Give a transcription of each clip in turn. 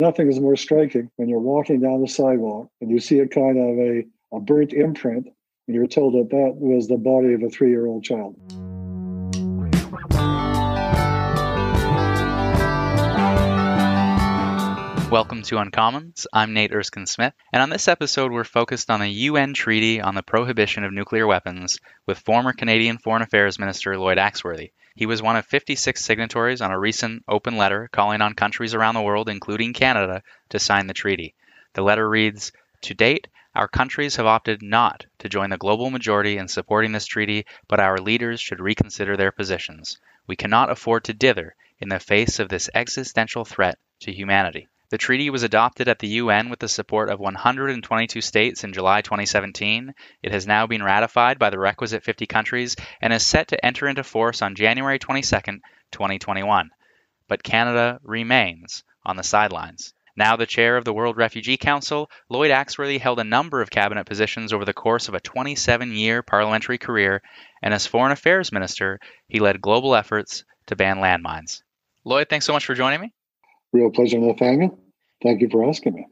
Nothing is more striking when you're walking down the sidewalk and you see a kind of a, a burnt imprint and you're told that that was the body of a three year old child. Welcome to Uncommons. I'm Nate Erskine Smith, and on this episode, we're focused on a UN treaty on the prohibition of nuclear weapons with former Canadian Foreign Affairs Minister Lloyd Axworthy. He was one of 56 signatories on a recent open letter calling on countries around the world, including Canada, to sign the treaty. The letter reads To date, our countries have opted not to join the global majority in supporting this treaty, but our leaders should reconsider their positions. We cannot afford to dither in the face of this existential threat to humanity. The treaty was adopted at the UN with the support of 122 states in July 2017. It has now been ratified by the requisite 50 countries and is set to enter into force on January 22, 2021. But Canada remains on the sidelines. Now the chair of the World Refugee Council, Lloyd Axworthy held a number of cabinet positions over the course of a 27 year parliamentary career, and as Foreign Affairs Minister, he led global efforts to ban landmines. Lloyd, thanks so much for joining me. Real pleasure, Nathaniel. Thank you for asking me.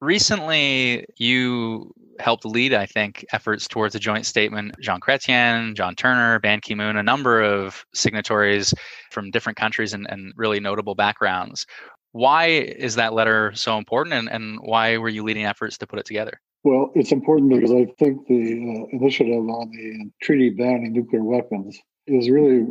Recently, you helped lead, I think, efforts towards a joint statement. Jean Chrétien, John Turner, Ban Ki moon, a number of signatories from different countries and, and, really notable backgrounds. Why is that letter so important, and, and why were you leading efforts to put it together? Well, it's important because I think the uh, initiative on the treaty banning nuclear weapons is really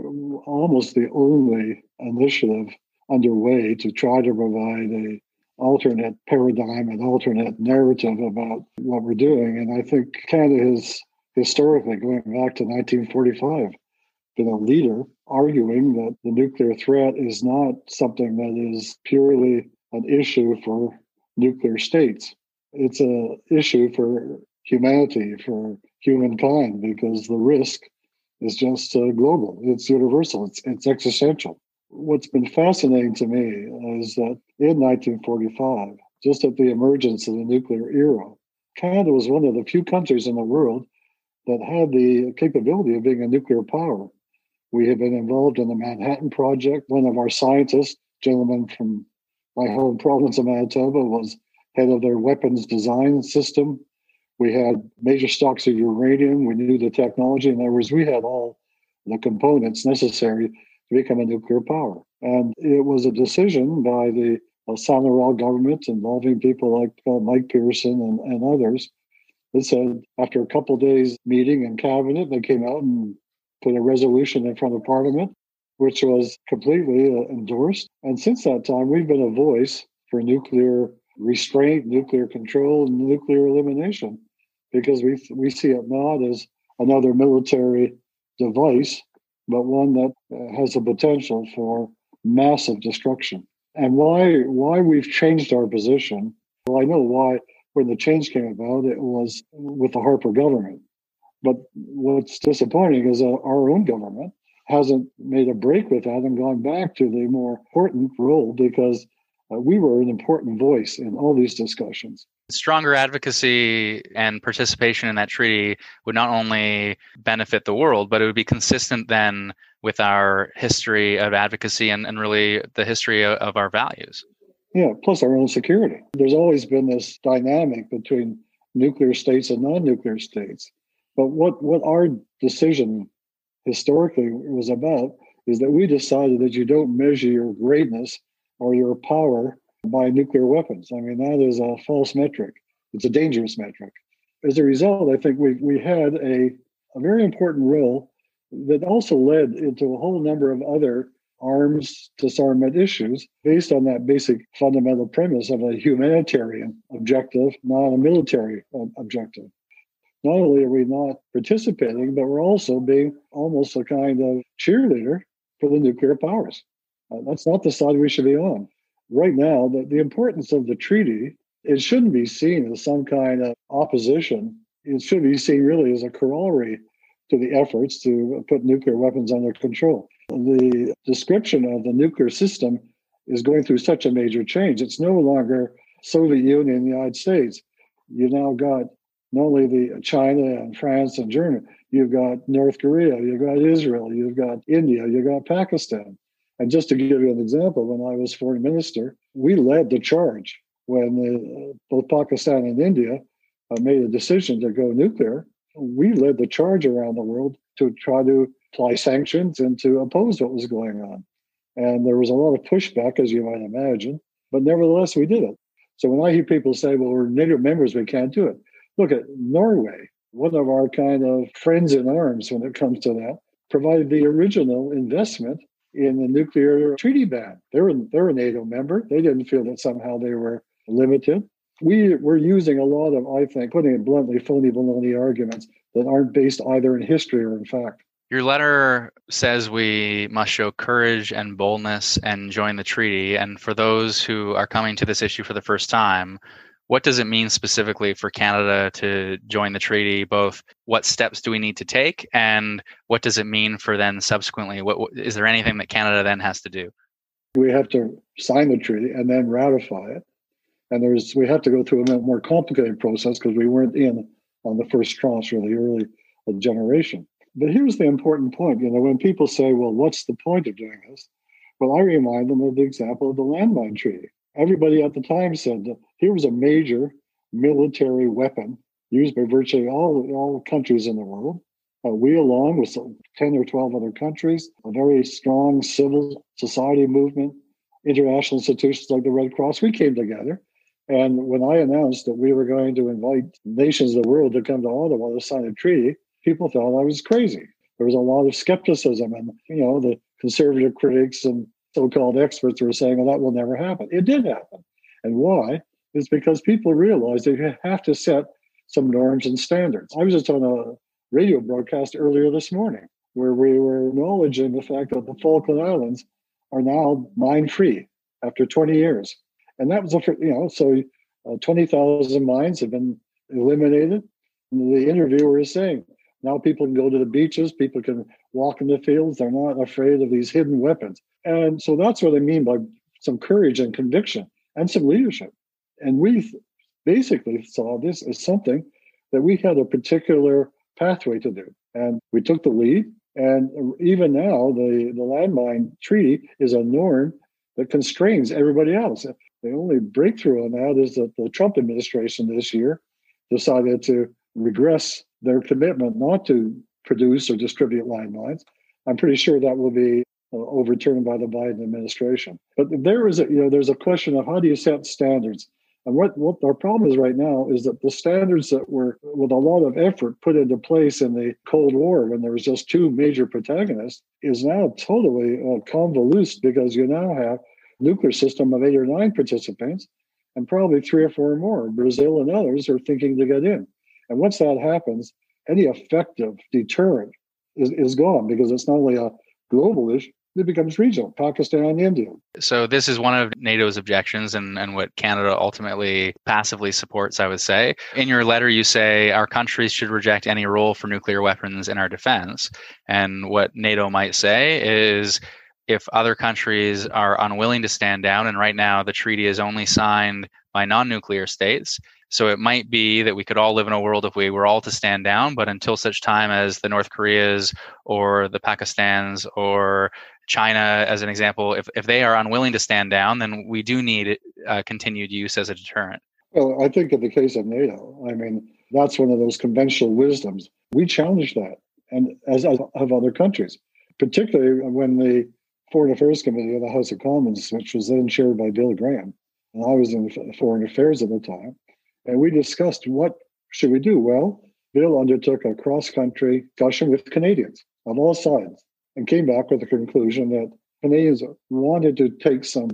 almost the only initiative underway to try to provide a alternate paradigm and alternate narrative about what we're doing. And I think Canada has historically, going back to 1945, been a leader arguing that the nuclear threat is not something that is purely an issue for nuclear states. It's an issue for humanity, for humankind, because the risk is just uh, global. It's universal. It's, it's existential what's been fascinating to me is that in 1945, just at the emergence of the nuclear era, Canada was one of the few countries in the world that had the capability of being a nuclear power. We had been involved in the Manhattan Project. One of our scientists, gentleman from my home province of Manitoba, was head of their weapons design system. We had major stocks of uranium. We knew the technology. In other words, we had all the components necessary to become a nuclear power. And it was a decision by the uh, government involving people like uh, Mike Pearson and, and others that said after a couple days meeting in cabinet, they came out and put a resolution in front of Parliament, which was completely uh, endorsed. And since that time, we've been a voice for nuclear restraint, nuclear control, and nuclear elimination, because we we see it not as another military device, but one that uh, has the potential for massive destruction. And why why we've changed our position? Well, I know why when the change came about, it was with the Harper government. But what's disappointing is that our own government hasn't made a break with that and gone back to the more important role because uh, we were an important voice in all these discussions. Stronger advocacy and participation in that treaty would not only benefit the world, but it would be consistent then with our history of advocacy and, and really the history of, of our values. Yeah, plus our own security. There's always been this dynamic between nuclear states and non nuclear states. But what, what our decision historically was about is that we decided that you don't measure your greatness or your power by nuclear weapons. I mean, that is a false metric. It's a dangerous metric. As a result, I think we, we had a, a very important role that also led into a whole number of other arms disarmament issues based on that basic fundamental premise of a humanitarian objective, not a military um, objective. Not only are we not participating, but we're also being almost a kind of cheerleader for the nuclear powers. Uh, that's not the side we should be on. Right now, the, the importance of the treaty, it shouldn't be seen as some kind of opposition. It should be seen really as a corollary to the efforts to put nuclear weapons under control. The description of the nuclear system is going through such a major change. It's no longer Soviet Union the United States. You now got not only the China and France and Germany, you've got North Korea, you've got Israel, you've got India, you've got Pakistan. And just to give you an example, when I was foreign minister, we led the charge when uh, both Pakistan and India uh, made a decision to go nuclear. We led the charge around the world to try to apply sanctions and to oppose what was going on. And there was a lot of pushback, as you might imagine, but nevertheless, we did it. So when I hear people say, well, we're NATO members, we can't do it. Look at Norway, one of our kind of friends in arms when it comes to that, provided the original investment in the nuclear treaty ban. They're, they're a NATO member. They didn't feel that somehow they were limited. We, we're using a lot of, I think, putting it bluntly, phony baloney arguments that aren't based either in history or in fact. Your letter says we must show courage and boldness and join the treaty. And for those who are coming to this issue for the first time, what does it mean specifically for Canada to join the treaty? Both what steps do we need to take, and what does it mean for then subsequently? What, what is there anything that Canada then has to do? We have to sign the treaty and then ratify it, and there's we have to go through a more complicated process because we weren't in on the first tranche or the early uh, generation. But here's the important point. You know, when people say, "Well, what's the point of doing this?" Well, I remind them of the example of the landmine treaty everybody at the time said that here was a major military weapon used by virtually all, all countries in the world. Uh, we, along with 10 or 12 other countries, a very strong civil society movement, international institutions like the Red Cross, we came together. And when I announced that we were going to invite nations of the world to come to Ottawa to sign a treaty, people thought I was crazy. There was a lot of skepticism, and you know the conservative critics and so-called experts were saying, well, that will never happen. It did happen. And why? Is because people realized you have to set some norms and standards. I was just on a radio broadcast earlier this morning where we were acknowledging the fact that the Falkland Islands are now mine-free after 20 years. And that was a, you know, so uh, 20,000 mines have been eliminated. And the interviewer is saying, now people can go to the beaches, people can walk in the fields, they're not afraid of these hidden weapons. And so that's what I mean by some courage and conviction and some leadership. And we basically saw this as something that we had a particular pathway to do. And we took the lead. And even now, the, the landmine treaty is a norm that constrains everybody else. The only breakthrough on that is that the Trump administration this year decided to regress their commitment not to produce or distribute landmines. I'm pretty sure that will be uh, overturned by the Biden administration. But there is a you know there's a question of how do you set standards. And what, what our problem is right now is that the standards that were, with a lot of effort, put into place in the Cold War when there was just two major protagonists, is now totally uh, convoluted because you now have nuclear system of eight or nine participants, and probably three or four more. Brazil and others are thinking to get in. And once that happens, any effective deterrent is, is gone because it's not only a global issue, it becomes regional pakistan and india. So this is one of nato's objections and, and what canada ultimately passively supports i would say. In your letter you say our countries should reject any role for nuclear weapons in our defense. And what nato might say is if other countries are unwilling to stand down and right now the treaty is only signed by non-nuclear states so it might be that we could all live in a world if we were all to stand down, but until such time as the North Koreas or the Pakistans or China, as an example, if, if they are unwilling to stand down, then we do need uh, continued use as a deterrent. Well, I think in the case of NATO, I mean, that's one of those conventional wisdoms. We challenge that, and as, have other countries, particularly when the Foreign Affairs Committee of the House of Commons, which was then chaired by Bill Graham, and I was in Foreign Affairs at the time, and we discussed what should we do. Well, Bill undertook a cross-country discussion with Canadians on all sides and came back with the conclusion that Canadians wanted to take some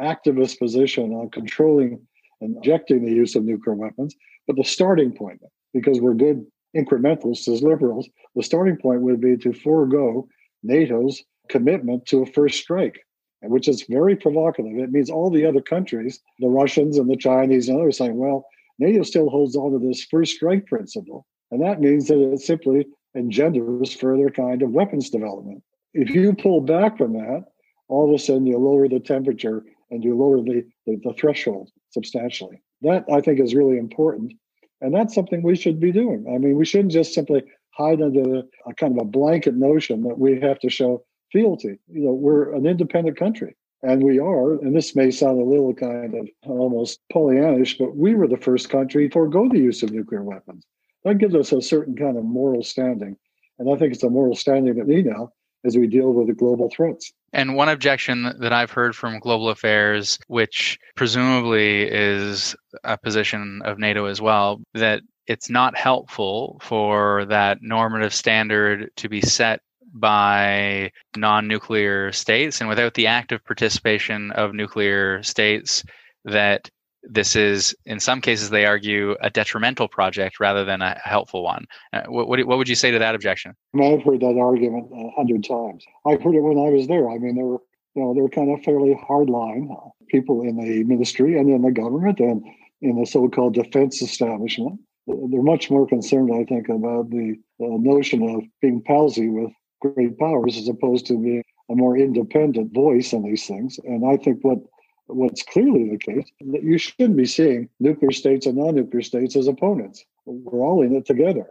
activist position on controlling and injecting the use of nuclear weapons. But the starting point, because we're good incrementalists as liberals, the starting point would be to forego NATO's commitment to a first strike, which is very provocative. It means all the other countries, the Russians and the Chinese and others, saying, well, NATO still holds on to this first strike principle. And that means that it simply engenders further kind of weapons development. If you pull back from that, all of a sudden you lower the temperature and you lower the, the, the threshold substantially. That I think is really important. And that's something we should be doing. I mean, we shouldn't just simply hide under a kind of a blanket notion that we have to show fealty. You know, we're an independent country. And we are, and this may sound a little kind of almost Pollyannish, but we were the first country to forego the use of nuclear weapons. That gives us a certain kind of moral standing. And I think it's a moral standing that we now as we deal with the global threats. And one objection that I've heard from Global Affairs, which presumably is a position of NATO as well, that it's not helpful for that normative standard to be set by non nuclear states and without the active participation of nuclear states, that this is, in some cases, they argue a detrimental project rather than a helpful one. Uh, what, what, what, would you say to that objection? I've heard that argument a hundred times. I've heard it when I was there. I mean, there were, you know, they were kind of fairly hardline people in the ministry and in the government and in the so-called defense establishment. They're much more concerned, I think, about the, the notion of being palsy with great powers as opposed to being a more independent voice on these things. And I think what what's clearly the case that you shouldn't be seeing nuclear states and non-nuclear states as opponents. We're all in it together.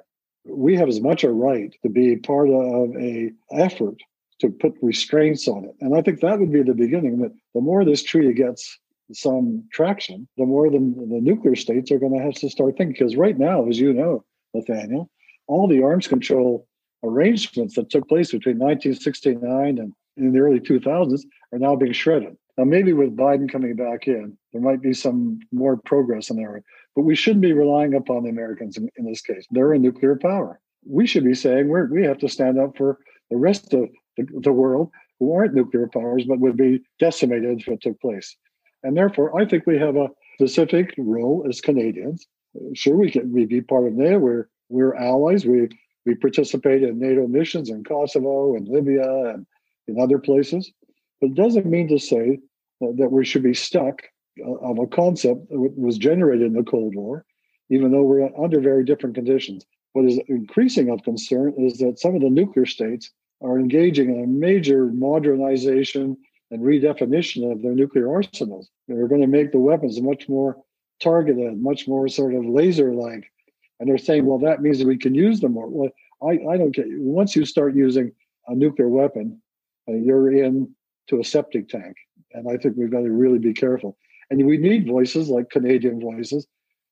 We have as much a right to be part of a effort to put restraints on it. And I think that would be the beginning that the more this treaty gets some traction, the more the, the nuclear states are going to have to start thinking. Because right now, as you know, Nathaniel, all the arms control arrangements that took place between 1969 and in the early 2000s are now being shredded. Now, maybe with Biden coming back in, there might be some more progress in there, but we shouldn't be relying upon the Americans in, in this case. They're a nuclear power. We should be saying we're, we have to stand up for the rest of the, the world who aren't nuclear powers, but would be decimated if it took place. And therefore, I think we have a specific role as Canadians. Sure, we can we be part of NATO. We're we're allies. We we participate in NATO missions in Kosovo and Libya and in other places. But it doesn't mean to say that we should be stuck uh, on a concept that was generated in the Cold War, even though we're under very different conditions. What is increasing of concern is that some of the nuclear states are engaging in a major modernization and redefinition of their nuclear arsenals. They're going to make the weapons much more targeted, much more sort of laser like. And they're saying, well, that means that we can use them more. Well, I, I don't get. Once you start using a nuclear weapon, uh, you're in to a septic tank. And I think we've got to really be careful. And we need voices like Canadian voices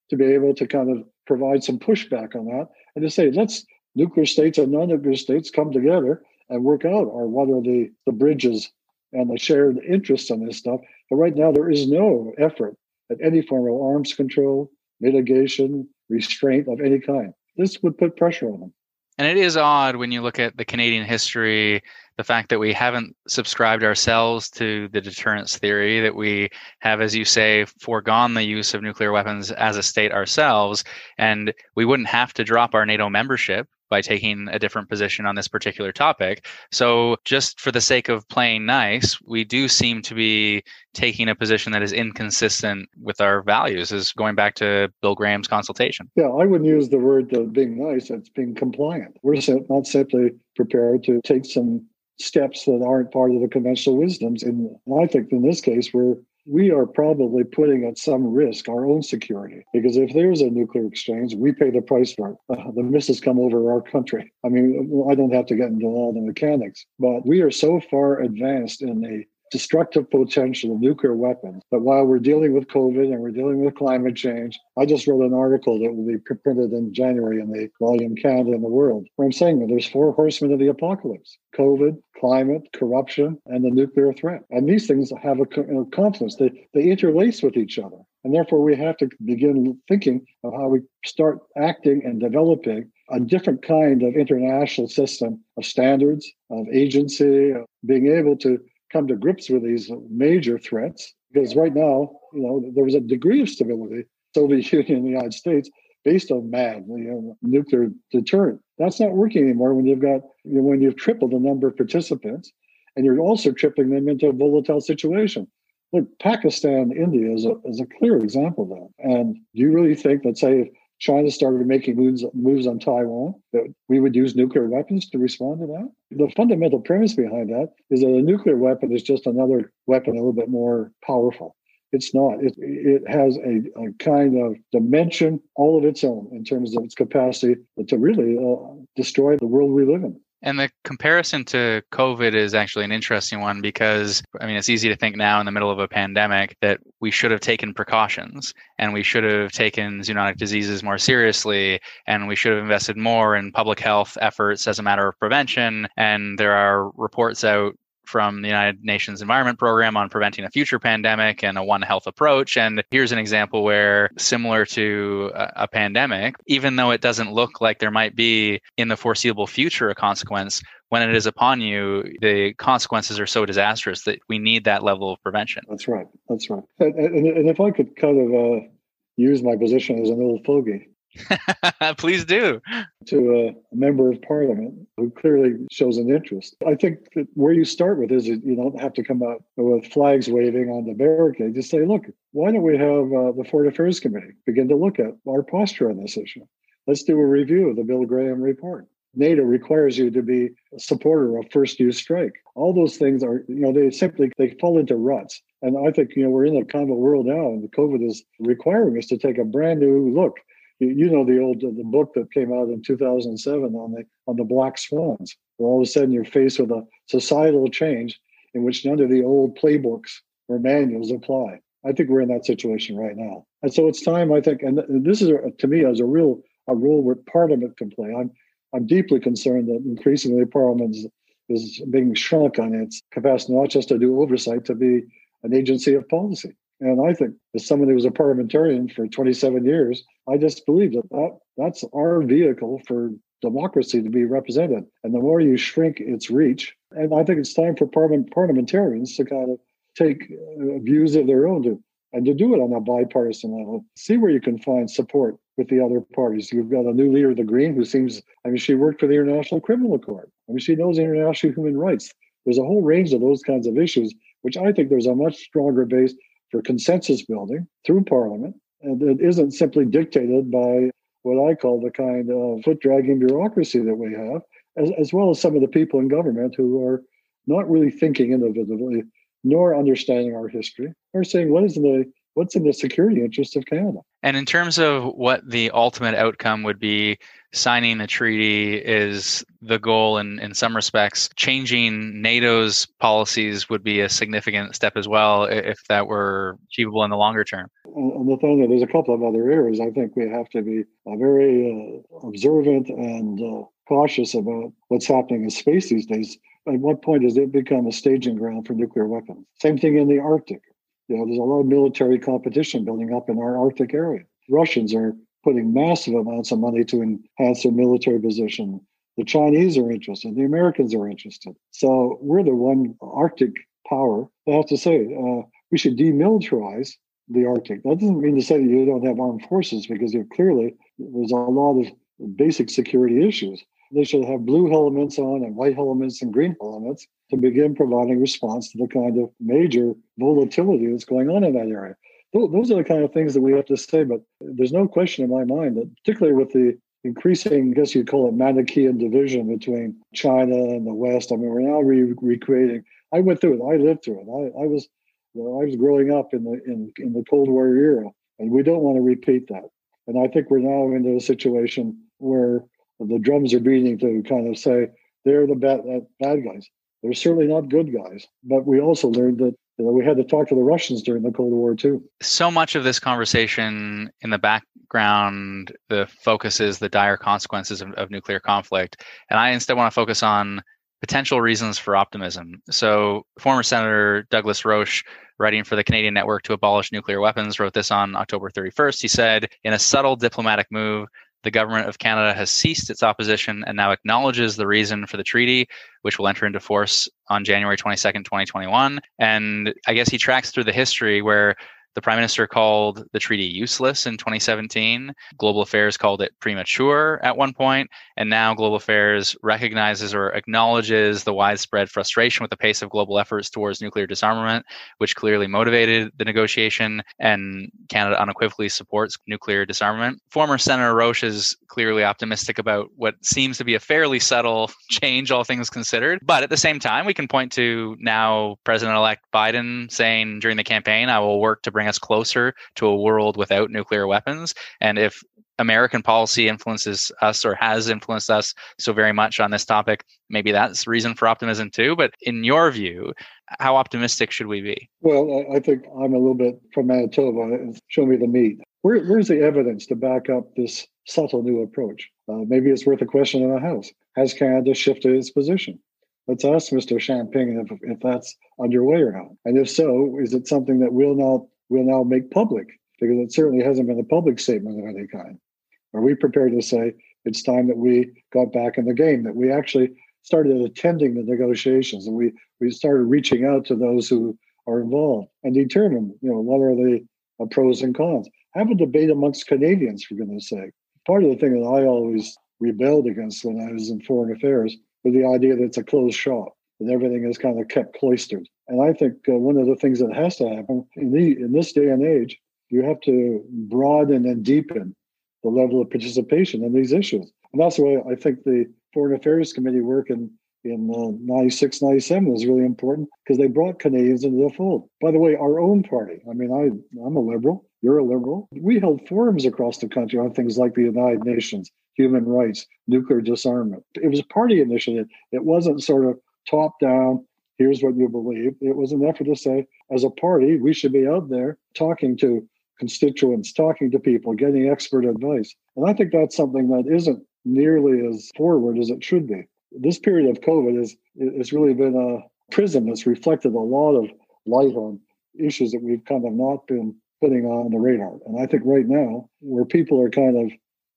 to be able to kind of provide some pushback on that and to say, let's nuclear states and non-nuclear states come together and work out or what are the, the bridges and the shared interests on this stuff. But right now there is no effort at any form of arms control, mitigation, restraint of any kind. This would put pressure on them. And it is odd when you look at the Canadian history, the fact that we haven't subscribed ourselves to the deterrence theory, that we have, as you say, foregone the use of nuclear weapons as a state ourselves, and we wouldn't have to drop our NATO membership by taking a different position on this particular topic. So, just for the sake of playing nice, we do seem to be taking a position that is inconsistent with our values, is going back to Bill Graham's consultation. Yeah, I wouldn't use the word uh, being nice, it's being compliant. We're not simply prepared to take some steps that aren't part of the conventional wisdoms. And I think in this case, we're we are probably putting at some risk our own security because if there's a nuclear exchange, we pay the price for it. Uh, the missiles come over our country. I mean, I don't have to get into all the mechanics, but we are so far advanced in a destructive potential of nuclear weapons. But while we're dealing with COVID and we're dealing with climate change, I just wrote an article that will be printed in January in the volume Canada and the World, where I'm saying that there's four horsemen of the apocalypse COVID, climate, corruption, and the nuclear threat. And these things have a, a confluence, they, they interlace with each other. And therefore, we have to begin thinking of how we start acting and developing a different kind of international system of standards, of agency, of being able to come to grips with these major threats. Because right now, you know, there was a degree of stability, Soviet Union and the United States, based on MAD, you know, nuclear deterrent. That's not working anymore when you've got you know, when you've tripled the number of participants, and you're also tripling them into a volatile situation. Look, Pakistan, India is a, is a clear example of that. And do you really think that, say, China started making moves, moves on Taiwan, that we would use nuclear weapons to respond to that. The fundamental premise behind that is that a nuclear weapon is just another weapon, a little bit more powerful. It's not. It, it has a, a kind of dimension all of its own in terms of its capacity to really uh, destroy the world we live in. And the comparison to COVID is actually an interesting one because, I mean, it's easy to think now in the middle of a pandemic that we should have taken precautions and we should have taken zoonotic diseases more seriously and we should have invested more in public health efforts as a matter of prevention. And there are reports out from the United Nations Environment Program on preventing a future pandemic and a One Health approach. And here's an example where, similar to a, a pandemic, even though it doesn't look like there might be in the foreseeable future a consequence, when it is upon you, the consequences are so disastrous that we need that level of prevention. That's right. That's right. And, and, and if I could kind of uh, use my position as an old fogey, Please do. To a member of parliament who clearly shows an interest. I think that where you start with is you don't have to come out with flags waving on the barricade. Just say, look, why don't we have uh, the Foreign Affairs Committee begin to look at our posture on this issue? Let's do a review of the Bill Graham report. NATO requires you to be a supporter of first use strike. All those things are, you know, they simply they fall into ruts. And I think, you know, we're in a kind of world now, and the COVID is requiring us to take a brand new look you know the old the book that came out in 2007 on the on the black swans where all of a sudden you're faced with a societal change in which none of the old playbooks or manuals apply. I think we're in that situation right now. And so it's time i think and this is to me as a real a role where parliament can play. I'm i'm deeply concerned that increasingly parliament is, is being shrunk on its capacity not just to do oversight to be an agency of policy and I think, as someone who was a parliamentarian for 27 years, I just believe that, that that's our vehicle for democracy to be represented. And the more you shrink its reach, and I think it's time for parliament, parliamentarians to kind of take uh, views of their own to, and to do it on a bipartisan level. See where you can find support with the other parties. You've got a new leader of the Green who seems, I mean, she worked for the International Criminal Court. I mean, she knows international human rights. There's a whole range of those kinds of issues, which I think there's a much stronger base for consensus building through Parliament. And it isn't simply dictated by what I call the kind of foot dragging bureaucracy that we have, as, as well as some of the people in government who are not really thinking individually, nor understanding our history, or saying what is the what's in the security interest of Canada. And in terms of what the ultimate outcome would be, signing the treaty is the goal in, in some respects. Changing NATO's policies would be a significant step as well if that were achievable in the longer term. And the thing there's a couple of other areas I think we have to be uh, very uh, observant and uh, cautious about what's happening in space these days. At what point does it become a staging ground for nuclear weapons? Same thing in the Arctic. You know, there's a lot of military competition building up in our Arctic area. Russians are putting massive amounts of money to enhance their military position. The Chinese are interested. The Americans are interested. So we're the one Arctic power that has to say uh, we should demilitarize the Arctic. That doesn't mean to say that you don't have armed forces because you clearly there's a lot of basic security issues. They should have blue helmets on and white helmets and green helmets to begin providing response to the kind of major volatility that's going on in that area those are the kind of things that we have to say. But there's no question in my mind that, particularly with the increasing, I guess you'd call it Manichaean division between China and the West. I mean, we're now re- recreating. I went through it. I lived through it. I, I was, you know, I was growing up in the in in the Cold War era, and we don't want to repeat that. And I think we're now into a situation where the drums are beating to kind of say they're the bad, bad guys. They're certainly not good guys, but we also learned that you know, we had to talk to the Russians during the Cold War too. So much of this conversation in the background, the focus is the dire consequences of, of nuclear conflict, and I instead want to focus on potential reasons for optimism. So, former Senator Douglas Roche, writing for the Canadian Network to Abolish Nuclear Weapons, wrote this on October 31st. He said, in a subtle diplomatic move, the government of Canada has ceased its opposition and now acknowledges the reason for the treaty, which will enter into force on January 22nd, 2021. And I guess he tracks through the history where the prime minister called the treaty useless in 2017. Global Affairs called it premature at one point, and now Global Affairs recognizes or acknowledges the widespread frustration with the pace of global efforts towards nuclear disarmament, which clearly motivated the negotiation, and Canada unequivocally supports nuclear disarmament. Former Senator Roche is clearly optimistic about what seems to be a fairly subtle change, all things considered. But at the same time, we can point to now President elect Biden saying during the campaign, I will work to bring us closer to a world without nuclear weapons. And if American policy influences us or has influenced us so very much on this topic. Maybe that's reason for optimism too. But in your view, how optimistic should we be? Well, I think I'm a little bit from Manitoba. Show me the meat. Where, where's the evidence to back up this subtle new approach? Uh, maybe it's worth a question in the House. Has Canada shifted its position? Let's ask Mr. Champagne if, if that's underway or not. And if so, is it something that we'll now will now make public? Because it certainly hasn't been a public statement of any kind. Are we prepared to say it's time that we got back in the game, that we actually started attending the negotiations and we, we started reaching out to those who are involved and determine, you know, what are the uh, pros and cons. Have a debate amongst Canadians, for goodness sake. Part of the thing that I always rebelled against when I was in foreign affairs was the idea that it's a closed shop and everything is kind of kept cloistered. And I think uh, one of the things that has to happen in, the, in this day and age, you have to broaden and deepen the level of participation in these issues. And that's why I think the Foreign Affairs Committee work in, in uh, 96, 97 was really important because they brought Canadians into the fold. By the way, our own party, I mean, I, I'm a liberal, you're a liberal. We held forums across the country on things like the United Nations, human rights, nuclear disarmament. It was a party initiative. It wasn't sort of top down, here's what you believe. It was an effort to say, as a party, we should be out there talking to constituents, talking to people, getting expert advice. And I think that's something that isn't nearly as forward as it should be. This period of COVID has it's really been a prism that's reflected a lot of light on issues that we've kind of not been putting on the radar. And I think right now, where people are kind of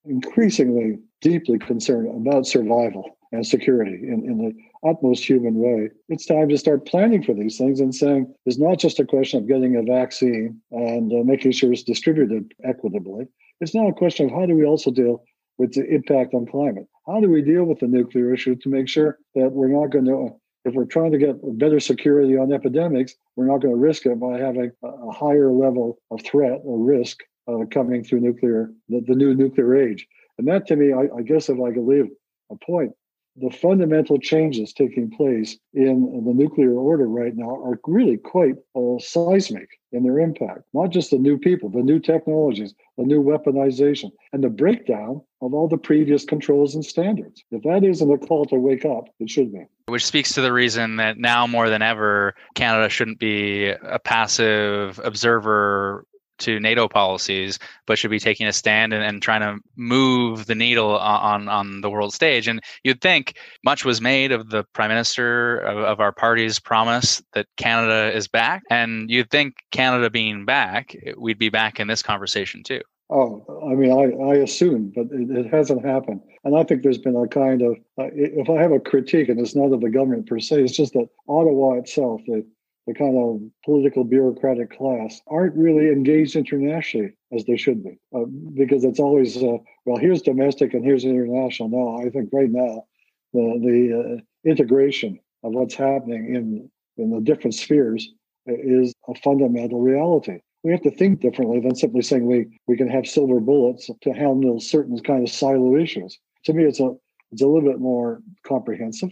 increasingly deeply concerned about survival and security in, in the utmost human way. It's time to start planning for these things and saying it's not just a question of getting a vaccine and uh, making sure it's distributed equitably. It's now a question of how do we also deal with the impact on climate? How do we deal with the nuclear issue to make sure that we're not going to, if we're trying to get better security on epidemics, we're not going to risk it by having a higher level of threat or risk uh, coming through nuclear, the, the new nuclear age. And that to me, I, I guess if I could leave a point, the fundamental changes taking place in the nuclear order right now are really quite uh, seismic in their impact. Not just the new people, the new technologies, the new weaponization, and the breakdown of all the previous controls and standards. If that isn't a call to wake up, it should be. Which speaks to the reason that now more than ever, Canada shouldn't be a passive observer to NATO policies, but should be taking a stand and, and trying to move the needle on, on the world stage. And you'd think much was made of the prime minister of, of our party's promise that Canada is back. And you'd think Canada being back, we'd be back in this conversation too. Oh, I mean, I, I assume, but it, it, hasn't happened. And I think there's been a kind of, uh, if I have a critique, and it's not of the government per se, it's just that Ottawa itself, the, the kind of political bureaucratic class aren't really engaged internationally as they should be uh, because it's always uh, well here's domestic and here's international. No i think right now the the uh, integration of what's happening in in the different spheres is a fundamental reality. We have to think differently than simply saying we we can have silver bullets to handle certain kind of silo issues. To me it's a it's a little bit more comprehensive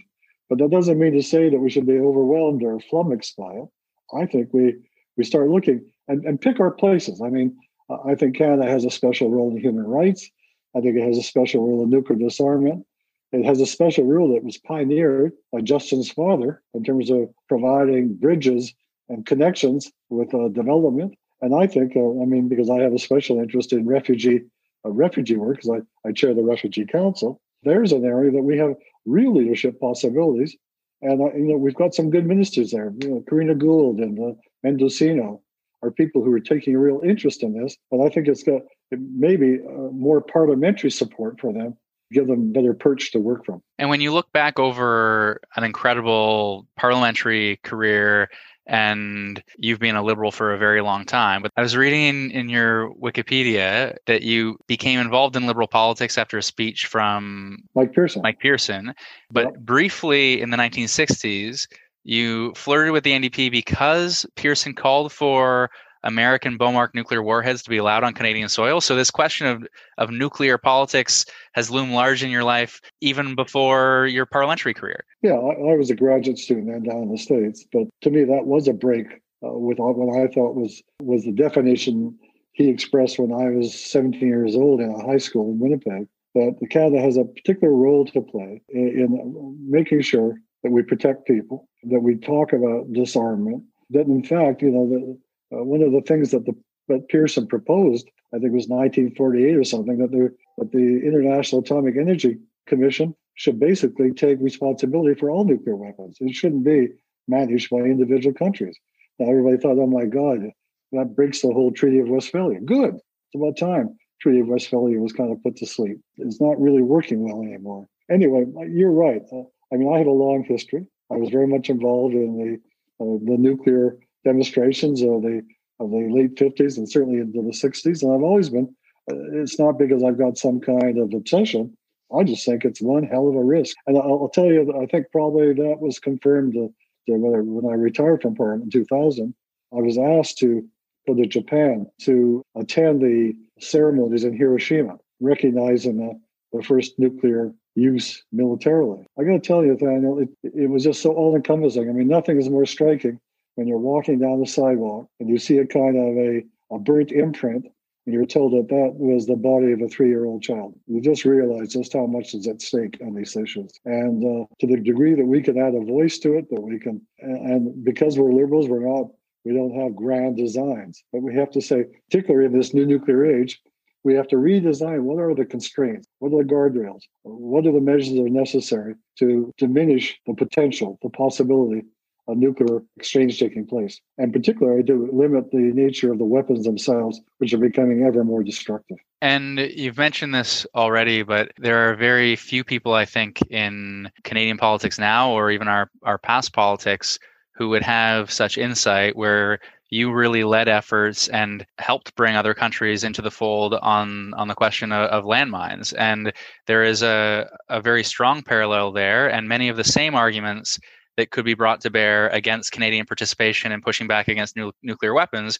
but that doesn't mean to say that we should be overwhelmed or flummoxed by it. I think we we start looking and, and pick our places. I mean, I think Canada has a special role in human rights. I think it has a special role in nuclear disarmament. It has a special role that was pioneered by Justin's father in terms of providing bridges and connections with uh, development. And I think, uh, I mean, because I have a special interest in refugee uh, refugee work, because I, I chair the Refugee Council, there's an area that we have real leadership possibilities. And uh, you know, we've got some good ministers there. You know, Karina Gould and uh, Mendicino are people who are taking a real interest in this. But I think it's got maybe uh, more parliamentary support for them, give them better perch to work from. And when you look back over an incredible parliamentary career and you've been a liberal for a very long time. But I was reading in your Wikipedia that you became involved in liberal politics after a speech from Mike Pearson. Mike Pearson. But yep. briefly in the 1960s, you flirted with the NDP because Pearson called for American Bomarc nuclear warheads to be allowed on Canadian soil. So this question of, of nuclear politics has loomed large in your life even before your parliamentary career. Yeah, I, I was a graduate student then down in the States, but to me that was a break uh, with what I thought was was the definition he expressed when I was 17 years old in a high school in Winnipeg that the Canada has a particular role to play in, in making sure that we protect people, that we talk about disarmament, that in fact, you know, the, uh, one of the things that the that Pearson proposed, I think it was 1948 or something, that the that the International Atomic Energy Commission should basically take responsibility for all nuclear weapons. It shouldn't be managed by individual countries. Now everybody thought, oh my God, that breaks the whole Treaty of Westphalia. Good. It's about time Treaty of Westphalia was kind of put to sleep. It's not really working well anymore. Anyway, you're right. Uh, I mean, I have a long history. I was very much involved in the uh, the nuclear demonstrations of the of the late 50s and certainly into the 60s, and I've always been. Uh, it's not because I've got some kind of obsession. I just think it's one hell of a risk. And I'll, I'll tell you, I think probably that was confirmed uh, when I retired from Parliament in 2000. I was asked to go to Japan to attend the ceremonies in Hiroshima, recognizing the, the first nuclear use militarily. I got to tell you, Nathaniel, it, it was just so all encompassing. I mean, nothing is more striking when you're walking down the sidewalk and you see a kind of a, a burnt imprint and you're told that that was the body of a three-year-old child. You just realize just how much is at stake on these issues. And uh, to the degree that we can add a voice to it, that we can, and because we're liberals, we're not, we don't have grand designs, but we have to say, particularly in this new nuclear age, we have to redesign what are the constraints, what are the guardrails, what are the measures that are necessary to diminish the potential, the possibility of nuclear exchange taking place, and particularly to limit the nature of the weapons themselves, which are becoming ever more destructive. And you've mentioned this already, but there are very few people, I think, in Canadian politics now, or even our, our past politics, who would have such insight where you really led efforts and helped bring other countries into the fold on on the question of, of, landmines. And there is a, a very strong parallel there, and many of the same arguments that could be brought to bear against Canadian participation and pushing back against nu- nuclear weapons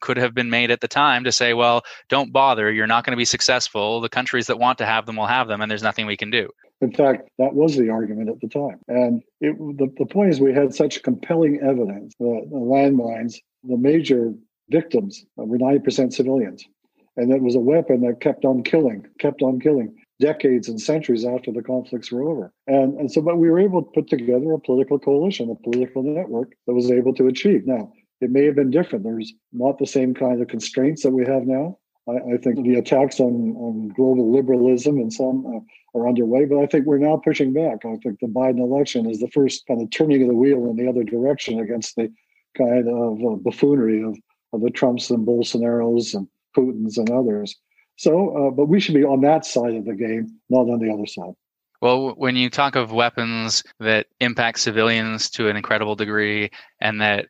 could have been made at the time to say, well, don't bother, you're not going to be successful. The countries that want to have them will have them, and there's nothing we can do. In fact, that was the argument at the time. And it, the, the point is, we had such compelling evidence that the landmines the major victims were 90% civilians. And it was a weapon that kept on killing, kept on killing decades and centuries after the conflicts were over. And, and so, but we were able to put together a political coalition, a political network that was able to achieve. Now, it may have been different. There's not the same kind of constraints that we have now. I, I think the attacks on, on global liberalism and some uh, are underway, but I think we're now pushing back. I think the Biden election is the first kind of turning of the wheel in the other direction against the kind of uh, buffoonery of, of the Trumps and Bolsonaros and Putins and others. So, uh, but we should be on that side of the game, not on the other side. Well, when you talk of weapons that impact civilians to an incredible degree and that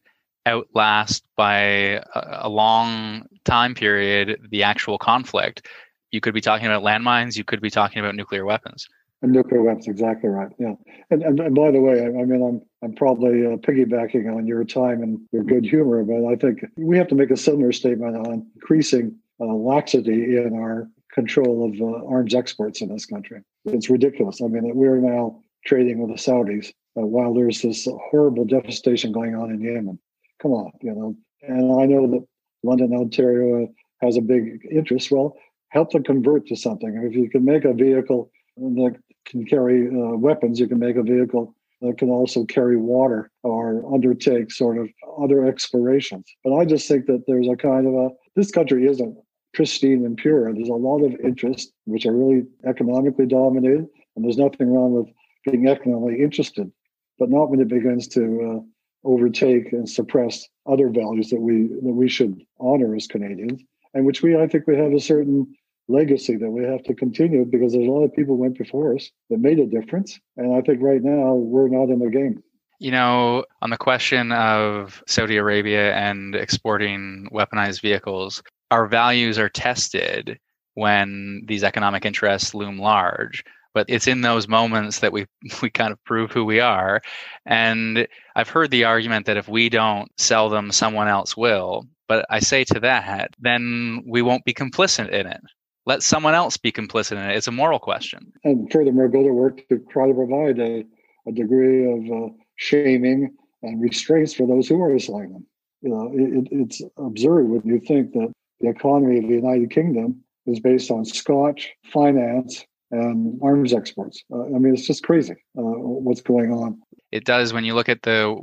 outlast by a long time period the actual conflict, you could be talking about landmines, you could be talking about nuclear weapons. And nuclear weapons, exactly right. Yeah. And, and, and by the way, I, I mean, I'm I'm probably uh, piggybacking on your time and your good humor, but I think we have to make a similar statement on increasing laxity in our control of uh, arms exports in this country. It's ridiculous. I mean, we're now trading with the Saudis uh, while there's this horrible devastation going on in Yemen. Come on, you know. And I know that London, Ontario has a big interest. Well, help them convert to something. If you can make a vehicle that can carry uh, weapons, you can make a vehicle that can also carry water or undertake sort of other explorations. But I just think that there's a kind of a this country isn't pristine and pure. and There's a lot of interests which are really economically dominated, and there's nothing wrong with being economically interested, but not when it begins to uh, overtake and suppress other values that we that we should honor as Canadians, and which we I think we have a certain legacy that we have to continue because there's a lot of people went before us that made a difference. And I think right now we're not in the game. You know, on the question of Saudi Arabia and exporting weaponized vehicles, our values are tested when these economic interests loom large. But it's in those moments that we we kind of prove who we are. And I've heard the argument that if we don't sell them, someone else will. But I say to that, then we won't be complicit in it let someone else be complicit in it. It's a moral question. And furthermore, go to work to try to provide a, a degree of uh, shaming and restraints for those who are selling them. You know, it, it's absurd when you think that the economy of the United Kingdom is based on Scotch finance and arms exports. Uh, I mean, it's just crazy uh, what's going on. It does when you look at the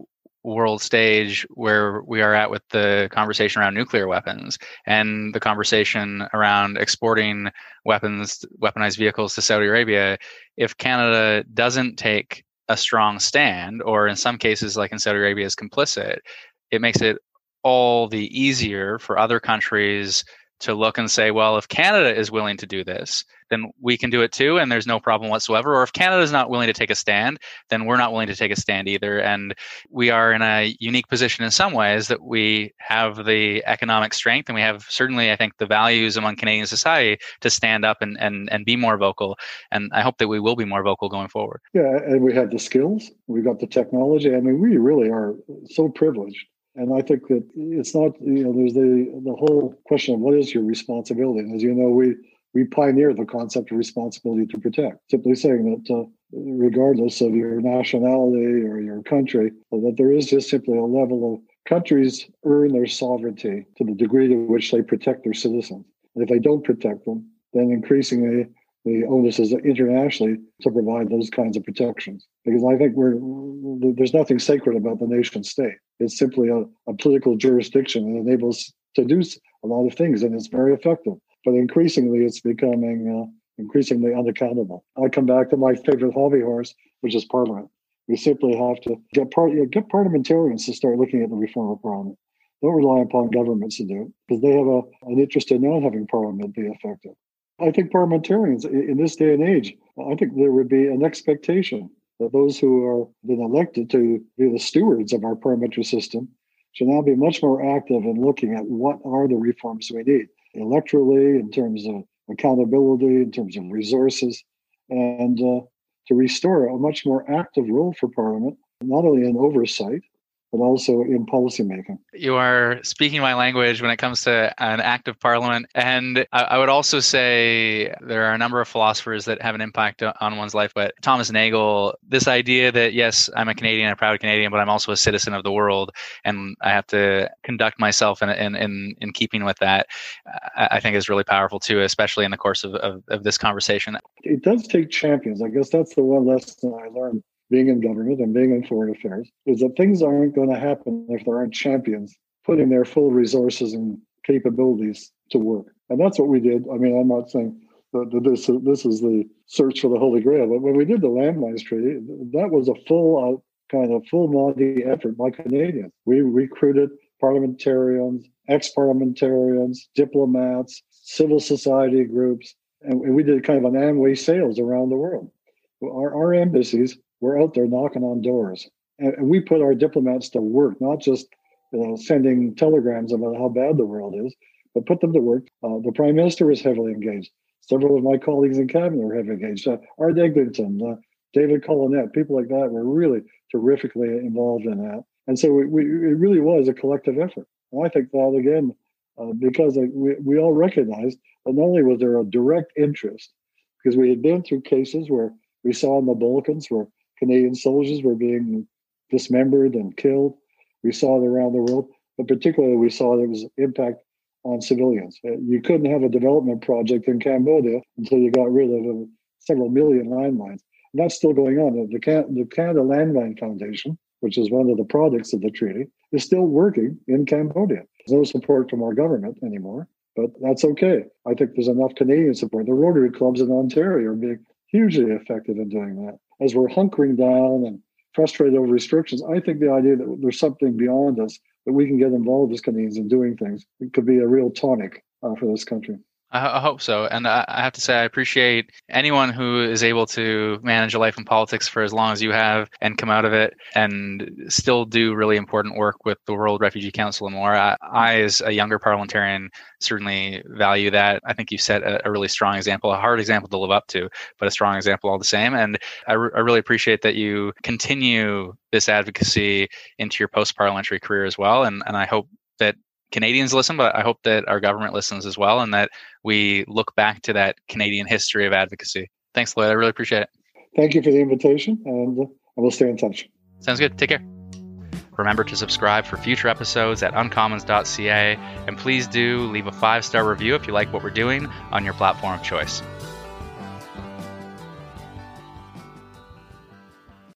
world stage where we are at with the conversation around nuclear weapons and the conversation around exporting weapons, weaponized vehicles to Saudi Arabia. If Canada doesn't take a strong stand, or in some cases, like in Saudi Arabia, is complicit, it makes it all the easier for other countries to look and say, well, if Canada is willing to do this, then we can do it too, and there's no problem whatsoever. Or if Canada is not willing to take a stand, then we're not willing to take a stand either. And we are in a unique position in some ways that we have the economic strength and we have certainly, I think, the values among Canadian society to stand up and, and, and be more vocal. And I hope that we will be more vocal going forward. Yeah, and we have the skills, we've got the technology. I mean, we really are so privileged and I think that it's not, you know, there's the the whole question of what is your responsibility. And as you know, we we pioneered the concept of responsibility to protect, simply saying that uh, regardless of your nationality or your country, that there is just simply a level of countries earn their sovereignty to the degree to which they protect their citizens. And if they don't protect them, then increasingly the onus is internationally to provide those kinds of protections. Because I think we're there's nothing sacred about the nation state. It's simply a, a political jurisdiction that enables to do a lot of things, and it's very effective. But increasingly, it's becoming uh, increasingly unaccountable. I come back to my favorite hobby horse, which is Parliament. We simply have to get part get parliamentarians to start looking at the reform of Parliament. Don't rely upon governments to do it because they have a, an interest in not having Parliament be effective. I think parliamentarians in this day and age, I think there would be an expectation that those who are been elected to be the stewards of our parliamentary system should now be much more active in looking at what are the reforms we need electorally in terms of accountability, in terms of resources, and uh, to restore a much more active role for Parliament, not only in oversight, but also in policymaking. You are speaking my language when it comes to an active parliament. And I, I, would also say there are a number of philosophers that have an impact on one's life. But Thomas Nagel, this idea that, yes, I'm a Canadian, a proud Canadian, but I'm also a citizen of the world, and I have to conduct myself in, in, in, in keeping with that, I, I think is really powerful too, especially in the course of, of, of this conversation. It does take champions. I guess that's the one lesson I learned being in government and being in foreign affairs is that things aren't going to happen if there aren't champions putting their full resources and capabilities to work. And that's what we did. I mean, I'm not saying that this, this is the search for the Holy Grail, but when we did the landmines treaty, that was a full out kind of full Monty effort by Canadians. We recruited parliamentarians, ex parliamentarians, diplomats, civil society groups, and we did kind of an Amway sales around the world. Our, our embassies we're out there knocking on doors. And, we put our diplomats to work, not just you know, sending telegrams about how bad the world is, but put them to work. Uh, the prime minister was heavily engaged. Several of my colleagues in cabinet were heavily engaged. Uh, Art Eggleton, uh, David Collenette, people like that were really terrifically involved in that. And so we, we, it really was a collective effort. And I think that, again, uh, because we, we all recognized that not only was there a direct interest, because we had been through cases where we saw in the Balkans where Canadian soldiers were being dismembered and killed. We saw it around the world, but particularly we saw there was impact on civilians. Uh, you couldn't have a development project in Cambodia until you got rid of uh, several million landmines. And that's still going on. The, Can- the Canada Landmine Foundation, which is one of the products of the treaty, is still working in Cambodia. There's no support from our government anymore, but that's okay. I think there's enough Canadian support. The Rotary clubs in Ontario are being hugely effective in doing that as we're hunkering down and frustrated over restrictions, I think the idea that there's something beyond us that we can get involved as Canadians in doing things it could be a real tonic uh, for this country. I, hope so. And I, have to say, I appreciate anyone who is able to manage a life in politics for as long as you have and come out of it and still do really important work with the World Refugee Council and more. I, I as a younger parliamentarian, certainly value that. I think you set a, a, really strong example, a hard example to live up to, but a strong example all the same. And I, re- I really appreciate that you continue this advocacy into your post parliamentary career as well. And, and I hope that Canadians listen, but I hope that our government listens as well and that we look back to that Canadian history of advocacy. Thanks, Lloyd. I really appreciate it. Thank you for the invitation, and uh, I will stay in touch. Sounds good. Take care. Remember to subscribe for future episodes at uncommons.ca, and please do leave a five star review if you like what we're doing on your platform of choice.